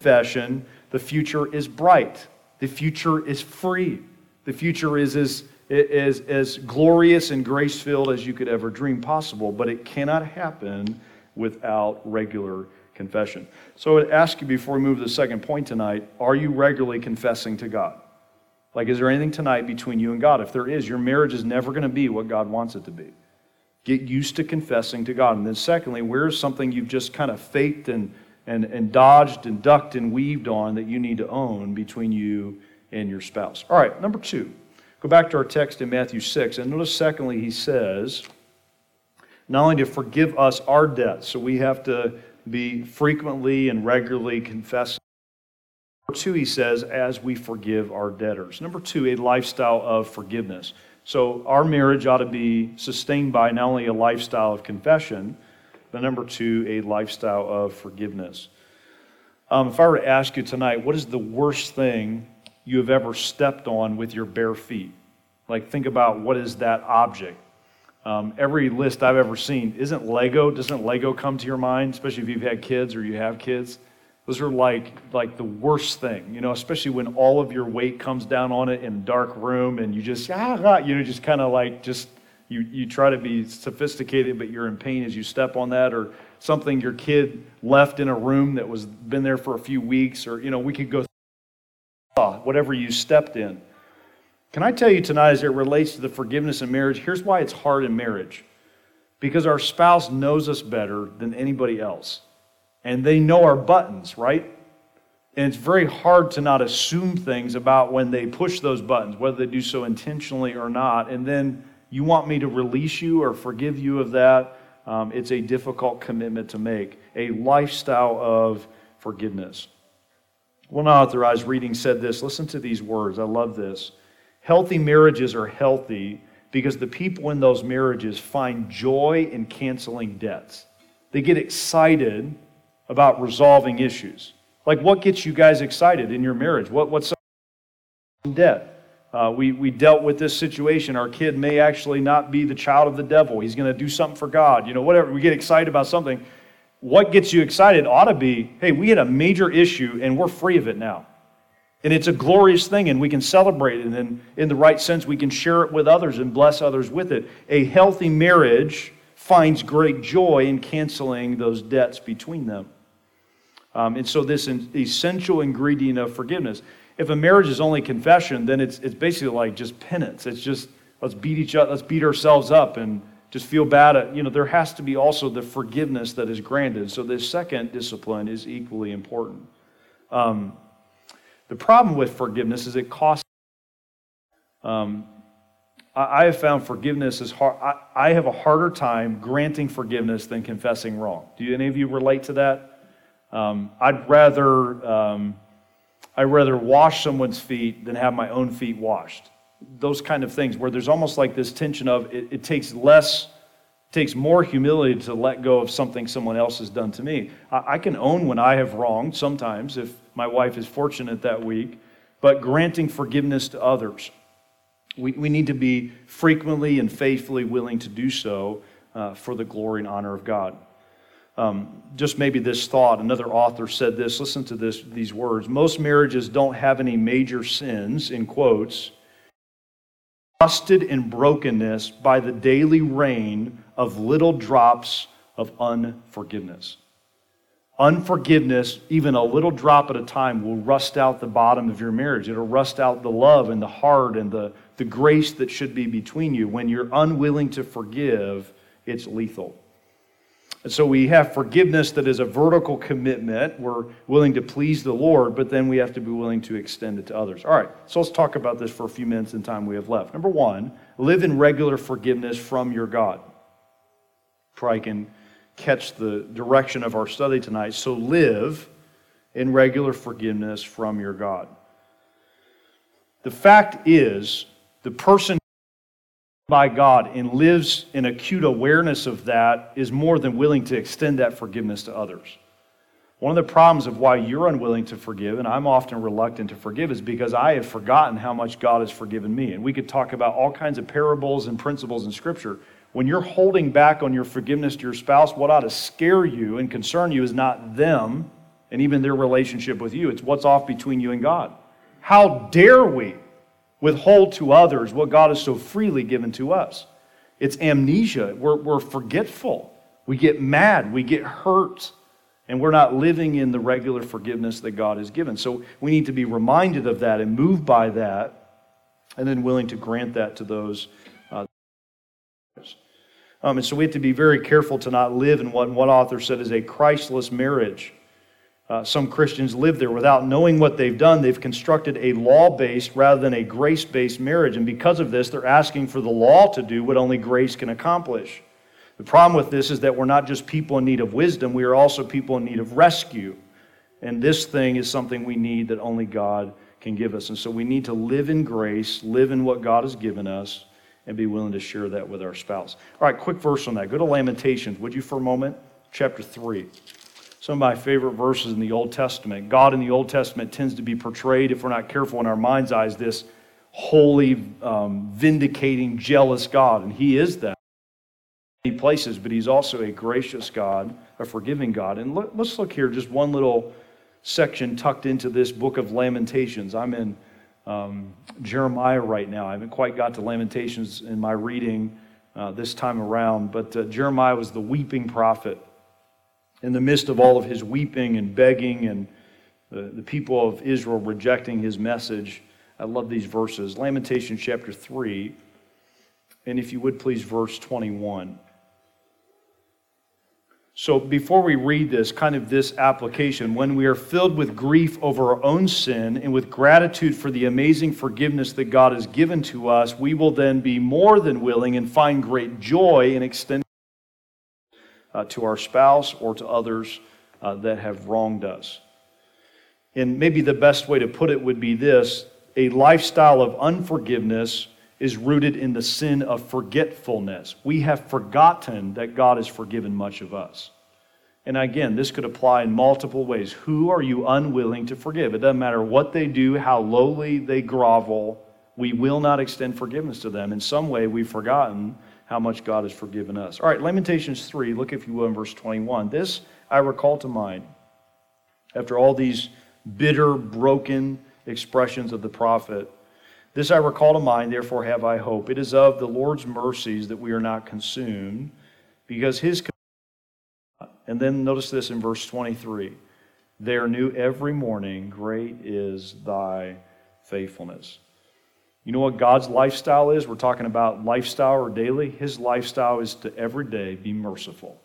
B: Confession, the future is bright the future is free. The future is as, as, as glorious and grace filled as you could ever dream possible, but it cannot happen without regular confession. So I would ask you before we move to the second point tonight are you regularly confessing to God? Like, is there anything tonight between you and God? If there is, your marriage is never going to be what God wants it to be. Get used to confessing to God. And then, secondly, where's something you've just kind of faked and and, and dodged and ducked and weaved on that you need to own between you and your spouse. All right, number two. Go back to our text in Matthew 6. And notice, secondly, he says, not only to forgive us our debts, so we have to be frequently and regularly confessing. Number two, he says, as we forgive our debtors. Number two, a lifestyle of forgiveness. So our marriage ought to be sustained by not only a lifestyle of confession, but number two, a lifestyle of forgiveness. Um, if I were to ask you tonight, what is the worst thing you have ever stepped on with your bare feet? Like, think about what is that object? Um, every list I've ever seen, isn't Lego, doesn't Lego come to your mind, especially if you've had kids or you have kids? Those are like, like the worst thing, you know, especially when all of your weight comes down on it in a dark room and you just, ah, ah, you know, just kind of like, just, you, you try to be sophisticated, but you're in pain as you step on that, or something your kid left in a room that was been there for a few weeks, or, you know, we could go, whatever you stepped in. Can I tell you tonight, as it relates to the forgiveness in marriage, here's why it's hard in marriage. Because our spouse knows us better than anybody else and they know our buttons, right? And it's very hard to not assume things about when they push those buttons, whether they do so intentionally or not. And then you want me to release you or forgive you of that. Um, it's a difficult commitment to make, a lifestyle of forgiveness. One authorized reading said this listen to these words. I love this. Healthy marriages are healthy because the people in those marriages find joy in canceling debts. They get excited about resolving issues. Like, what gets you guys excited in your marriage? What, what's debt? Uh, we, we dealt with this situation. Our kid may actually not be the child of the devil. He's going to do something for God. You know, whatever. We get excited about something. What gets you excited ought to be hey, we had a major issue and we're free of it now. And it's a glorious thing, and we can celebrate it. And in the right sense, we can share it with others and bless others with it. A healthy marriage finds great joy in canceling those debts between them. Um, and so, this essential ingredient of forgiveness. If a marriage is only confession, then it's, it's basically like just penance. It's just let's beat each other, let's beat ourselves up and just feel bad. At, you know, there has to be also the forgiveness that is granted. So, this second discipline is equally important. Um, the problem with forgiveness is it costs. Um, I, I have found forgiveness is hard. I, I have a harder time granting forgiveness than confessing wrong. Do any of you relate to that? Um, I'd rather um, I'd rather wash someone's feet than have my own feet washed. Those kind of things where there's almost like this tension of it, it takes less, it takes more humility to let go of something someone else has done to me. I, I can own when I have wronged sometimes if my wife is fortunate that week, but granting forgiveness to others. We, we need to be frequently and faithfully willing to do so uh, for the glory and honor of God. Um, just maybe this thought. Another author said this. Listen to this, these words. Most marriages don't have any major sins, in quotes, busted in brokenness by the daily rain of little drops of unforgiveness. Unforgiveness, even a little drop at a time, will rust out the bottom of your marriage. It'll rust out the love and the heart and the, the grace that should be between you. When you're unwilling to forgive, it's lethal. And so we have forgiveness that is a vertical commitment. We're willing to please the Lord, but then we have to be willing to extend it to others. All right, so let's talk about this for a few minutes in time we have left. Number one, live in regular forgiveness from your God. Probably can catch the direction of our study tonight. So live in regular forgiveness from your God. The fact is, the person by God and lives in acute awareness of that is more than willing to extend that forgiveness to others. One of the problems of why you're unwilling to forgive, and I'm often reluctant to forgive, is because I have forgotten how much God has forgiven me. And we could talk about all kinds of parables and principles in Scripture. When you're holding back on your forgiveness to your spouse, what ought to scare you and concern you is not them and even their relationship with you, it's what's off between you and God. How dare we withhold to others what God has so freely given to us. It's amnesia. We're, we're forgetful. We get mad. We get hurt. And we're not living in the regular forgiveness that God has given. So we need to be reminded of that and moved by that, and then willing to grant that to those. Uh, um, and so we have to be very careful to not live in what one author said is a Christless marriage. Uh, some Christians live there without knowing what they've done. They've constructed a law based rather than a grace based marriage. And because of this, they're asking for the law to do what only grace can accomplish. The problem with this is that we're not just people in need of wisdom, we are also people in need of rescue. And this thing is something we need that only God can give us. And so we need to live in grace, live in what God has given us, and be willing to share that with our spouse. All right, quick verse on that. Go to Lamentations, would you, for a moment? Chapter 3 some of my favorite verses in the Old Testament. God in the Old Testament tends to be portrayed, if we're not careful in our mind's eyes, this holy, um, vindicating, jealous God. And He is that in many places, but He's also a gracious God, a forgiving God. And look, let's look here, just one little section tucked into this book of Lamentations. I'm in um, Jeremiah right now. I haven't quite got to Lamentations in my reading uh, this time around, but uh, Jeremiah was the weeping prophet. In the midst of all of his weeping and begging and the, the people of Israel rejecting his message, I love these verses. Lamentation chapter 3, and if you would please, verse 21. So, before we read this, kind of this application, when we are filled with grief over our own sin and with gratitude for the amazing forgiveness that God has given to us, we will then be more than willing and find great joy in extending uh, to our spouse or to others uh, that have wronged us. And maybe the best way to put it would be this a lifestyle of unforgiveness is rooted in the sin of forgetfulness. We have forgotten that God has forgiven much of us. And again, this could apply in multiple ways. Who are you unwilling to forgive? It doesn't matter what they do, how lowly they grovel, we will not extend forgiveness to them. In some way, we've forgotten how much God has forgiven us. All right, Lamentations 3, look if you will in verse 21. This I recall to mind after all these bitter, broken expressions of the prophet. This I recall to mind, therefore have I hope. It is of the Lord's mercies that we are not consumed, because his. And then notice this in verse 23 They are new every morning, great is thy faithfulness. You know what God's lifestyle is? We're talking about lifestyle or daily. His lifestyle is to every day be merciful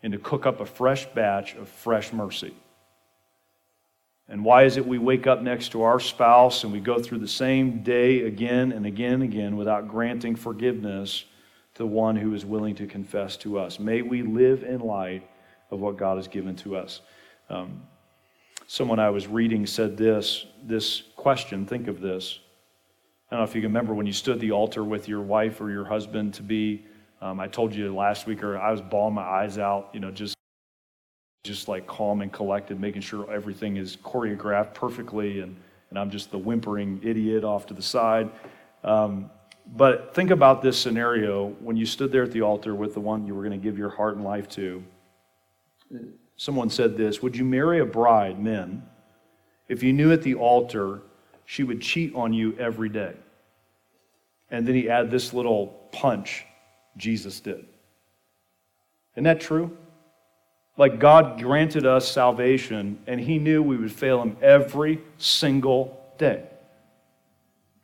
B: and to cook up a fresh batch of fresh mercy. And why is it we wake up next to our spouse and we go through the same day again and again and again without granting forgiveness to one who is willing to confess to us? May we live in light of what God has given to us. Um, someone I was reading said this this question, think of this. I don't know if you can remember when you stood at the altar with your wife or your husband to be, um, I told you last week, or I was bawling my eyes out, you know, just just like calm and collected, making sure everything is choreographed perfectly, and, and I'm just the whimpering idiot off to the side. Um, but think about this scenario when you stood there at the altar with the one you were going to give your heart and life to. Someone said this Would you marry a bride, men, if you knew at the altar she would cheat on you every day? And then he added this little punch Jesus did. Isn't that true? Like God granted us salvation, and He knew we would fail Him every single day.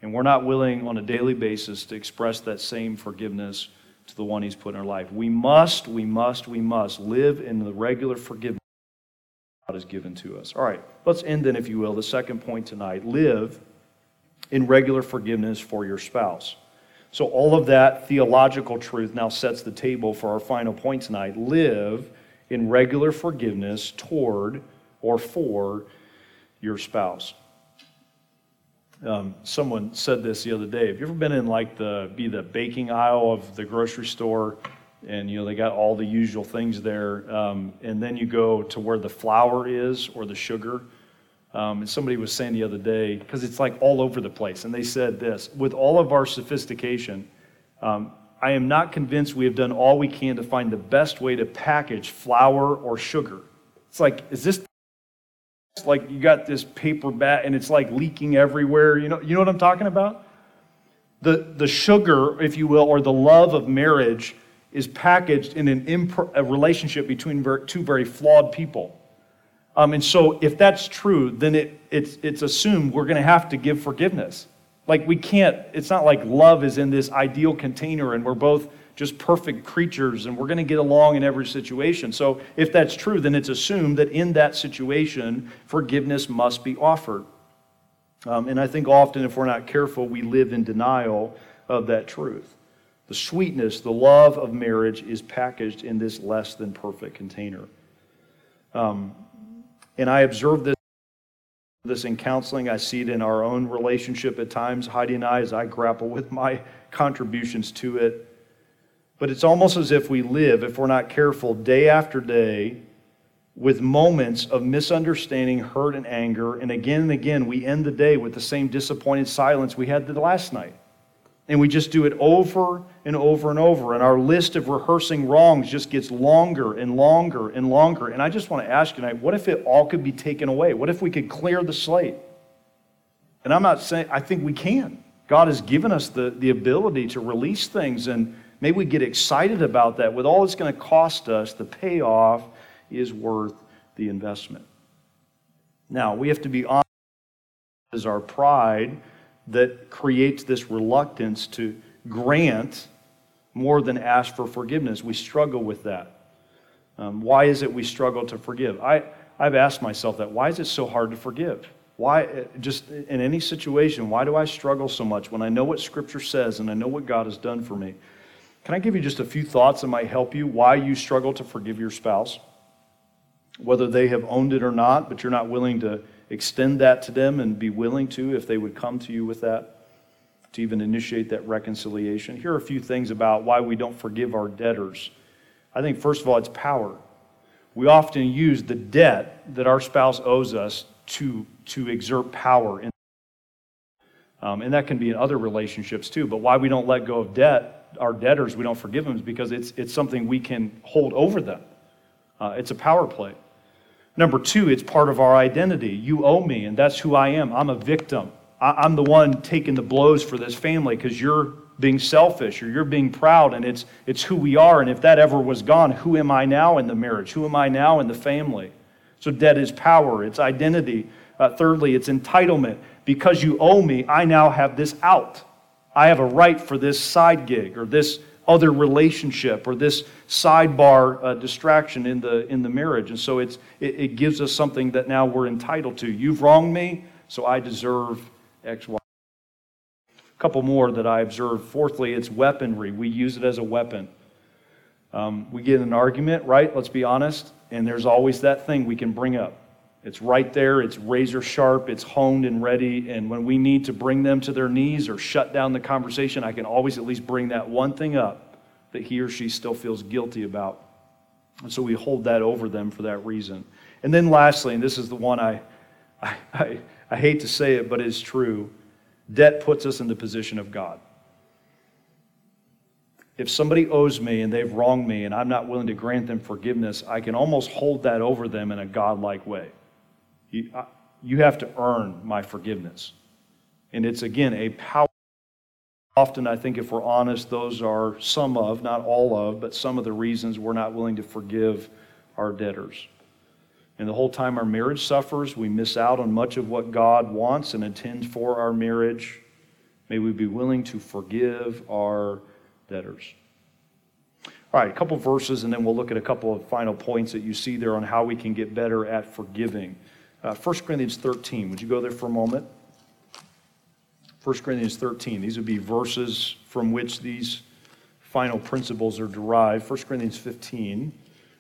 B: And we're not willing on a daily basis to express that same forgiveness to the one He's put in our life. We must, we must, we must live in the regular forgiveness God has given to us. All right, let's end then, if you will, the second point tonight. Live in regular forgiveness for your spouse. So, all of that theological truth now sets the table for our final point tonight. Live in regular forgiveness toward or for your spouse. Um, someone said this the other day. Have you ever been in like the be the baking aisle of the grocery store, and you know they got all the usual things there, um, and then you go to where the flour is or the sugar. Um, and somebody was saying the other day because it's like all over the place, and they said this: with all of our sophistication, um, I am not convinced we have done all we can to find the best way to package flour or sugar. It's like, is this like you got this paper bat and it's like leaking everywhere? You know, you know what I'm talking about? The, the sugar, if you will, or the love of marriage is packaged in an imp- a relationship between two very flawed people. Um, and so, if that's true, then it, it's, it's assumed we're going to have to give forgiveness. Like, we can't, it's not like love is in this ideal container and we're both just perfect creatures and we're going to get along in every situation. So, if that's true, then it's assumed that in that situation, forgiveness must be offered. Um, and I think often, if we're not careful, we live in denial of that truth. The sweetness, the love of marriage is packaged in this less than perfect container. Um, and I observe this this in counseling. I see it in our own relationship at times, Heidi and I, as I grapple with my contributions to it. But it's almost as if we live, if we're not careful, day after day with moments of misunderstanding, hurt, and anger. And again and again, we end the day with the same disappointed silence we had the last night. And we just do it over and over and over. And our list of rehearsing wrongs just gets longer and longer and longer. And I just want to ask you tonight what if it all could be taken away? What if we could clear the slate? And I'm not saying, I think we can. God has given us the, the ability to release things, and maybe we get excited about that. With all it's going to cost us, the payoff is worth the investment. Now, we have to be honest, is our pride that creates this reluctance to grant more than ask for forgiveness. We struggle with that. Um, why is it we struggle to forgive? I, I've asked myself that. Why is it so hard to forgive? Why, just in any situation, why do I struggle so much when I know what Scripture says and I know what God has done for me? Can I give you just a few thoughts that might help you why you struggle to forgive your spouse? Whether they have owned it or not, but you're not willing to extend that to them and be willing to if they would come to you with that, to even initiate that reconciliation. Here are a few things about why we don't forgive our debtors. I think, first of all, it's power. We often use the debt that our spouse owes us to, to exert power. In, um, and that can be in other relationships too. But why we don't let go of debt, our debtors, we don't forgive them, is because it's, it's something we can hold over them. Uh, it's a power play. Number two, it's part of our identity. You owe me, and that's who I am. I'm a victim. I, am the one taking the blows for this family because you're being selfish or you're being proud, and it's, it's who we are. And if that ever was gone, who am I now in the marriage? Who am I now in the family? So debt is power, it's identity. Uh, thirdly, it's entitlement. Because you owe me, I now have this out. I have a right for this side gig or this other relationship or this sidebar uh, distraction in the, in the marriage. And so it's, it, it gives us something that now we're entitled to. You've wronged me, so I deserve X, Y. A couple more that I observed. Fourthly, it's weaponry. We use it as a weapon. Um, we get in an argument, right? Let's be honest. And there's always that thing we can bring up. It's right there, it's razor sharp, it's honed and ready. And when we need to bring them to their knees or shut down the conversation, I can always at least bring that one thing up that he or she still feels guilty about. And so we hold that over them for that reason. And then lastly, and this is the one I, I, I, I hate to say it, but it's true debt puts us in the position of God. If somebody owes me and they've wronged me and I'm not willing to grant them forgiveness, I can almost hold that over them in a godlike way. You, you have to earn my forgiveness. And it's, again, a power. Often, I think, if we're honest, those are some of, not all of, but some of the reasons we're not willing to forgive our debtors. And the whole time our marriage suffers, we miss out on much of what God wants and intends for our marriage. May we be willing to forgive our debtors. All right, a couple verses, and then we'll look at a couple of final points that you see there on how we can get better at forgiving. Uh, 1 Corinthians 13. Would you go there for a moment? 1 Corinthians 13. These would be verses from which these final principles are derived. 1 Corinthians 15,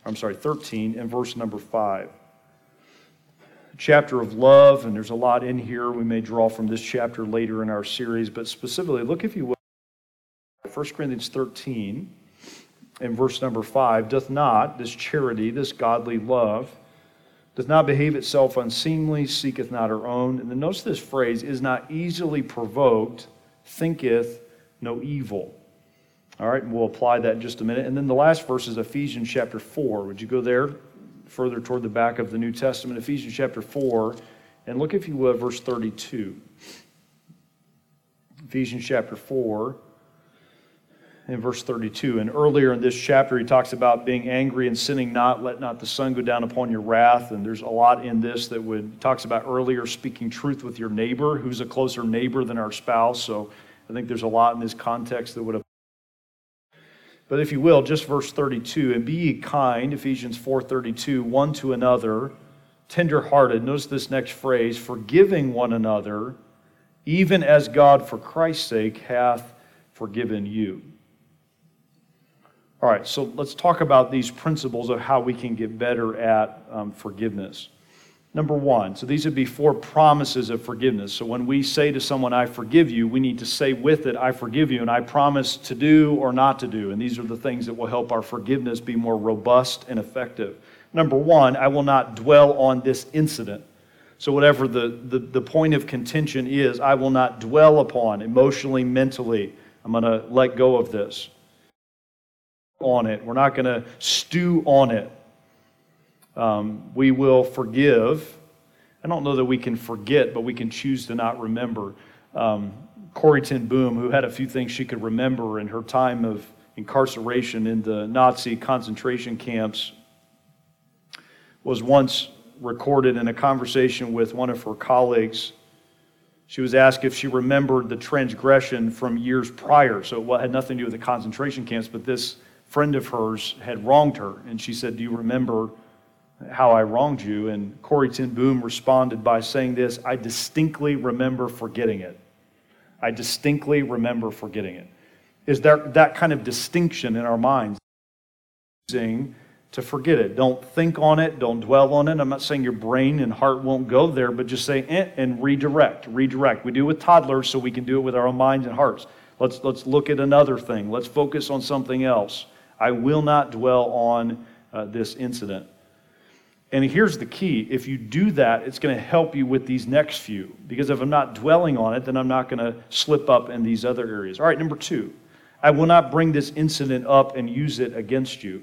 B: I'm sorry, 13, and verse number 5. Chapter of love, and there's a lot in here we may draw from this chapter later in our series, but specifically, look if you will, 1 Corinthians 13 and verse number 5 doth not this charity, this godly love, does not behave itself unseemly, seeketh not her own. And then notice this phrase is not easily provoked, thinketh no evil. All right, and we'll apply that in just a minute. And then the last verse is Ephesians chapter 4. Would you go there further toward the back of the New Testament? Ephesians chapter 4, and look, if you will, verse 32. Ephesians chapter 4 in verse 32. And earlier in this chapter, he talks about being angry and sinning not. Let not the sun go down upon your wrath. And there's a lot in this that would talks about earlier speaking truth with your neighbor, who's a closer neighbor than our spouse. So I think there's a lot in this context that would have. But if you will, just verse 32, and be ye kind, Ephesians 4:32, one to another, tenderhearted. Notice this next phrase, forgiving one another, even as God for Christ's sake hath forgiven you. All right, so let's talk about these principles of how we can get better at um, forgiveness. Number one, so these would be four promises of forgiveness. So when we say to someone, I forgive you, we need to say with it, I forgive you, and I promise to do or not to do. And these are the things that will help our forgiveness be more robust and effective. Number one, I will not dwell on this incident. So, whatever the, the, the point of contention is, I will not dwell upon emotionally, mentally, I'm going to let go of this on it. We're not going to stew on it. Um, we will forgive. I don't know that we can forget, but we can choose to not remember. Um, Corrie ten Boom, who had a few things she could remember in her time of incarceration in the Nazi concentration camps, was once recorded in a conversation with one of her colleagues. She was asked if she remembered the transgression from years prior. So it had nothing to do with the concentration camps, but this friend of hers had wronged her. And she said, Do you remember how I wronged you? And Corrie ten Boom responded by saying this I distinctly remember forgetting it. I distinctly remember forgetting it. Is there that kind of distinction in our minds? To forget it. Don't think on it. Don't dwell on it. I'm not saying your brain and heart won't go there, but just say eh, and redirect. Redirect. We do it with toddlers, so we can do it with our own minds and hearts. Let's, let's look at another thing. Let's focus on something else. I will not dwell on uh, this incident. And here's the key if you do that, it's going to help you with these next few. Because if I'm not dwelling on it, then I'm not going to slip up in these other areas. All right, number two, I will not bring this incident up and use it against you.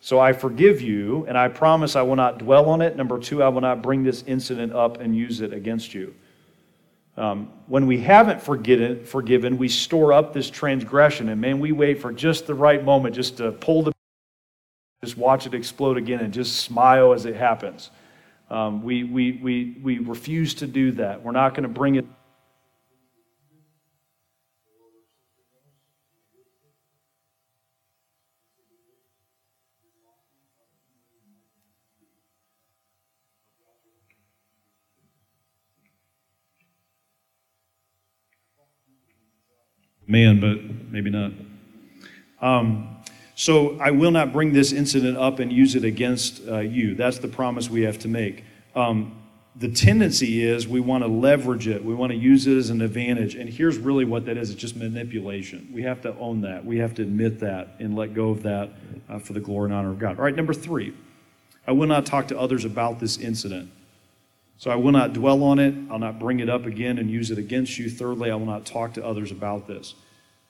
B: So I forgive you, and I promise I will not dwell on it. Number two, I will not bring this incident up and use it against you. Um, when we haven't forgiven, forgiven, we store up this transgression, and man, we wait for just the right moment just to pull the just watch it explode again and just smile as it happens. Um, we, we, we, we refuse to do that. We're not going to bring it. Man, but maybe not. Um, so I will not bring this incident up and use it against uh, you. That's the promise we have to make. Um, the tendency is we want to leverage it, we want to use it as an advantage. And here's really what that is it's just manipulation. We have to own that, we have to admit that and let go of that uh, for the glory and honor of God. All right, number three, I will not talk to others about this incident. So I will not dwell on it. I'll not bring it up again and use it against you. Thirdly, I will not talk to others about this.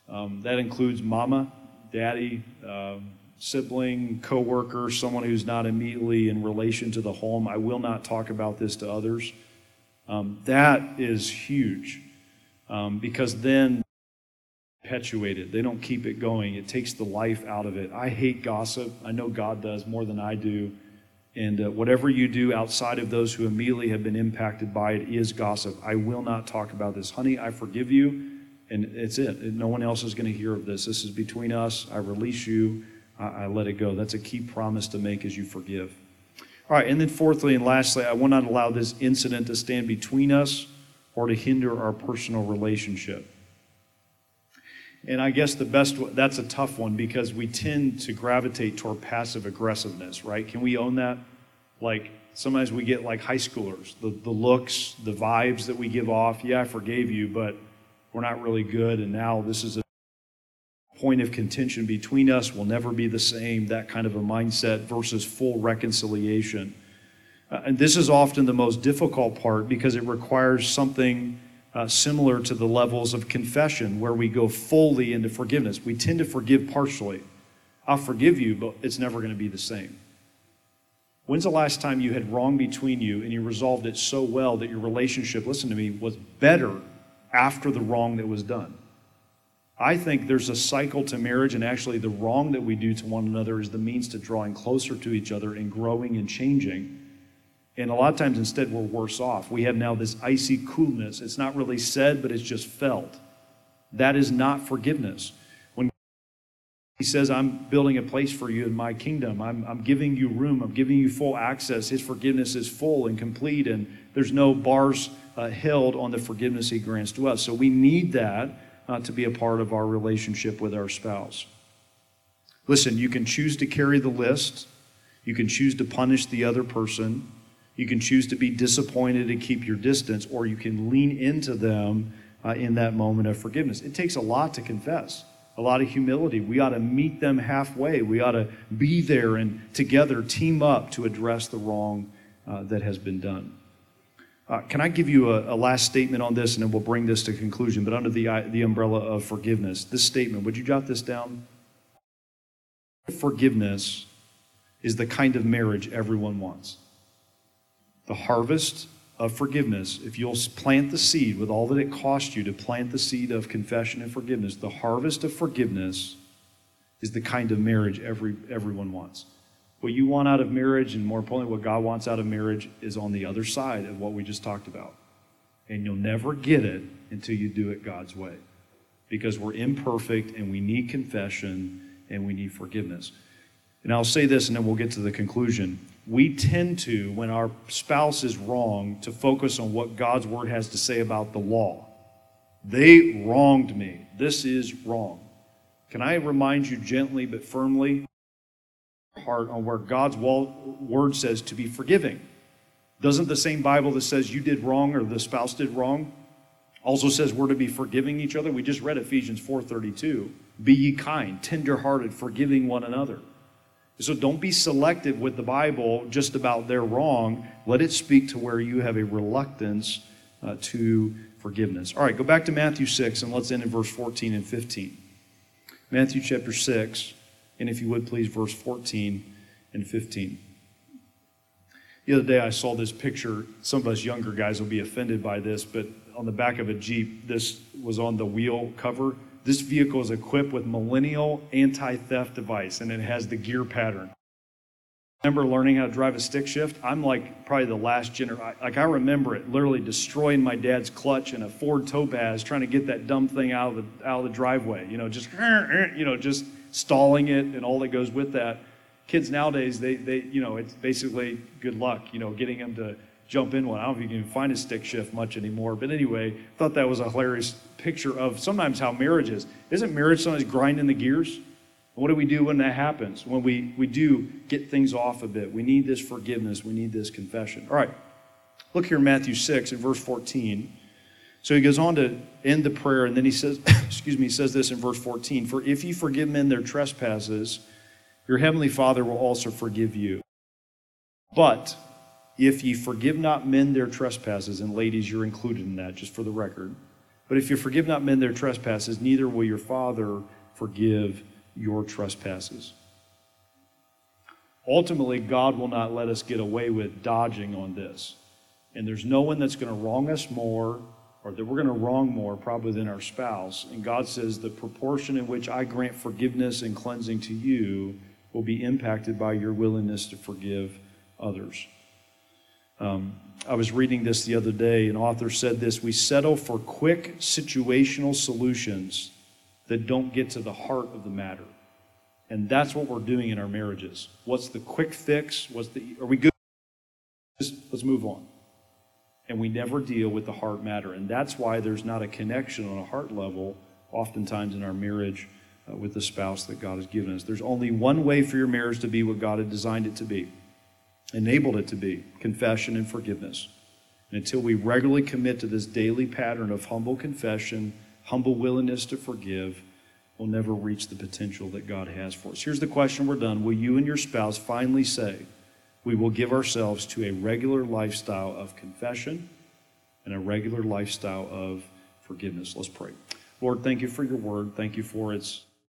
B: Um, that includes mama, daddy, um, sibling, coworker, someone who's not immediately in relation to the home. I will not talk about this to others. Um, that is huge um, because then perpetuated. They don't keep it going. It takes the life out of it. I hate gossip. I know God does more than I do. And uh, whatever you do outside of those who immediately have been impacted by it is gossip. I will not talk about this. Honey, I forgive you and it's it. No one else is going to hear of this. This is between us. I release you. I, I let it go. That's a key promise to make as you forgive. All right, and then fourthly and lastly, I will not allow this incident to stand between us or to hinder our personal relationship. And I guess the best, that's a tough one because we tend to gravitate toward passive aggressiveness, right? Can we own that? Like, sometimes we get like high schoolers, the, the looks, the vibes that we give off. Yeah, I forgave you, but we're not really good, and now this is a point of contention between us, will never be the same, that kind of a mindset versus full reconciliation. Uh, and this is often the most difficult part because it requires something uh, similar to the levels of confession where we go fully into forgiveness. We tend to forgive partially. I'll forgive you, but it's never going to be the same. When's the last time you had wrong between you and you resolved it so well that your relationship, listen to me, was better after the wrong that was done. I think there's a cycle to marriage, and actually, the wrong that we do to one another is the means to drawing closer to each other and growing and changing. And a lot of times, instead, we're worse off. We have now this icy coolness. It's not really said, but it's just felt. That is not forgiveness. When he says, I'm building a place for you in my kingdom, I'm, I'm giving you room, I'm giving you full access, his forgiveness is full and complete, and there's no bars uh, held on the forgiveness he grants to us. So we need that uh, to be a part of our relationship with our spouse. Listen, you can choose to carry the list, you can choose to punish the other person, you can choose to be disappointed and keep your distance, or you can lean into them uh, in that moment of forgiveness. It takes a lot to confess a lot of humility. We ought to meet them halfway. We ought to be there and together team up to address the wrong uh, that has been done. Uh, can I give you a, a, last statement on this and then we'll bring this to conclusion, but under the, the umbrella of forgiveness? This statement, would you jot this down? Forgiveness is the kind of marriage everyone wants. The harvest of forgiveness, if you'll plant the seed with all that it cost you to plant the seed of confession and forgiveness, the harvest of forgiveness is the kind of marriage every, everyone wants. What you want out of marriage, and more importantly, what God wants out of marriage, is on the other side of what we just talked about. And you'll never get it until you do it God's way. Because we're imperfect and we need confession and we need forgiveness. And I'll say this and then we'll get to the conclusion. We tend to, when our spouse is wrong, to focus on what God's word has to say about the law. They wronged me. This is wrong. Can I remind you gently but firmly heart on where God's word says to be forgiving. Doesn't the same Bible that says you did wrong or the spouse did wrong also says we're to be forgiving each other? We just read Ephesians 4:32. Be ye kind, tenderhearted, forgiving one another. So don't be selective with the Bible just about their wrong. Let it speak to where you have a reluctance uh, to forgiveness. All right, go back to Matthew 6 and let's end in verse 14 and 15. Matthew chapter 6 and if you would please, verse 14 and 15. The other day I saw this picture. Some of us younger guys will be offended by this, but on the back of a Jeep, this was on the wheel cover. This vehicle is equipped with millennial anti theft device, and it has the gear pattern. Remember learning how to drive a stick shift. I'm like probably the last generation. Like I remember it literally destroying my dad's clutch in a Ford Topaz, trying to get that dumb thing out of the out of the driveway. You know, just you know, just stalling it and all that goes with that. Kids nowadays, they, they you know, it's basically good luck, you know, getting them to jump in one. I don't know if you can find a stick shift much anymore. But anyway, thought that was a hilarious picture of sometimes how marriage is. Isn't marriage sometimes grinding the gears? What do we do when that happens? When we, we do get things off a bit. We need this forgiveness. We need this confession. All right. Look here in Matthew 6 and verse 14. So he goes on to end the prayer, and then he says, excuse me, he says this in verse 14 For if you forgive men their trespasses, your heavenly Father will also forgive you. But if ye forgive not men their trespasses, and ladies, you're included in that, just for the record. But if you forgive not men their trespasses, neither will your Father forgive your trespasses. Ultimately, God will not let us get away with dodging on this. And there's no one that's going to wrong us more or that we're going to wrong more probably than our spouse. And God says the proportion in which I grant forgiveness and cleansing to you will be impacted by your willingness to forgive others. Um, I was reading this the other day. An author said this We settle for quick situational solutions that don't get to the heart of the matter. And that's what we're doing in our marriages. What's the quick fix? What's the, are we good? Let's move on and we never deal with the heart matter. And that's why there's not a connection on a heart level, oftentimes in our marriage uh, with the spouse that God has given us. There's only one way for your marriage to be what God had designed it to be, enabled it to be confession and forgiveness. And until we regularly commit to this daily pattern of humble confession, humble willingness to forgive, we'll never reach the potential that God has for us. Here's the question we're done. Will you and your spouse finally say, we will give ourselves to a regular lifestyle of confession and a regular lifestyle of forgiveness. Let's pray. Lord, thank you for your word. Thank you for its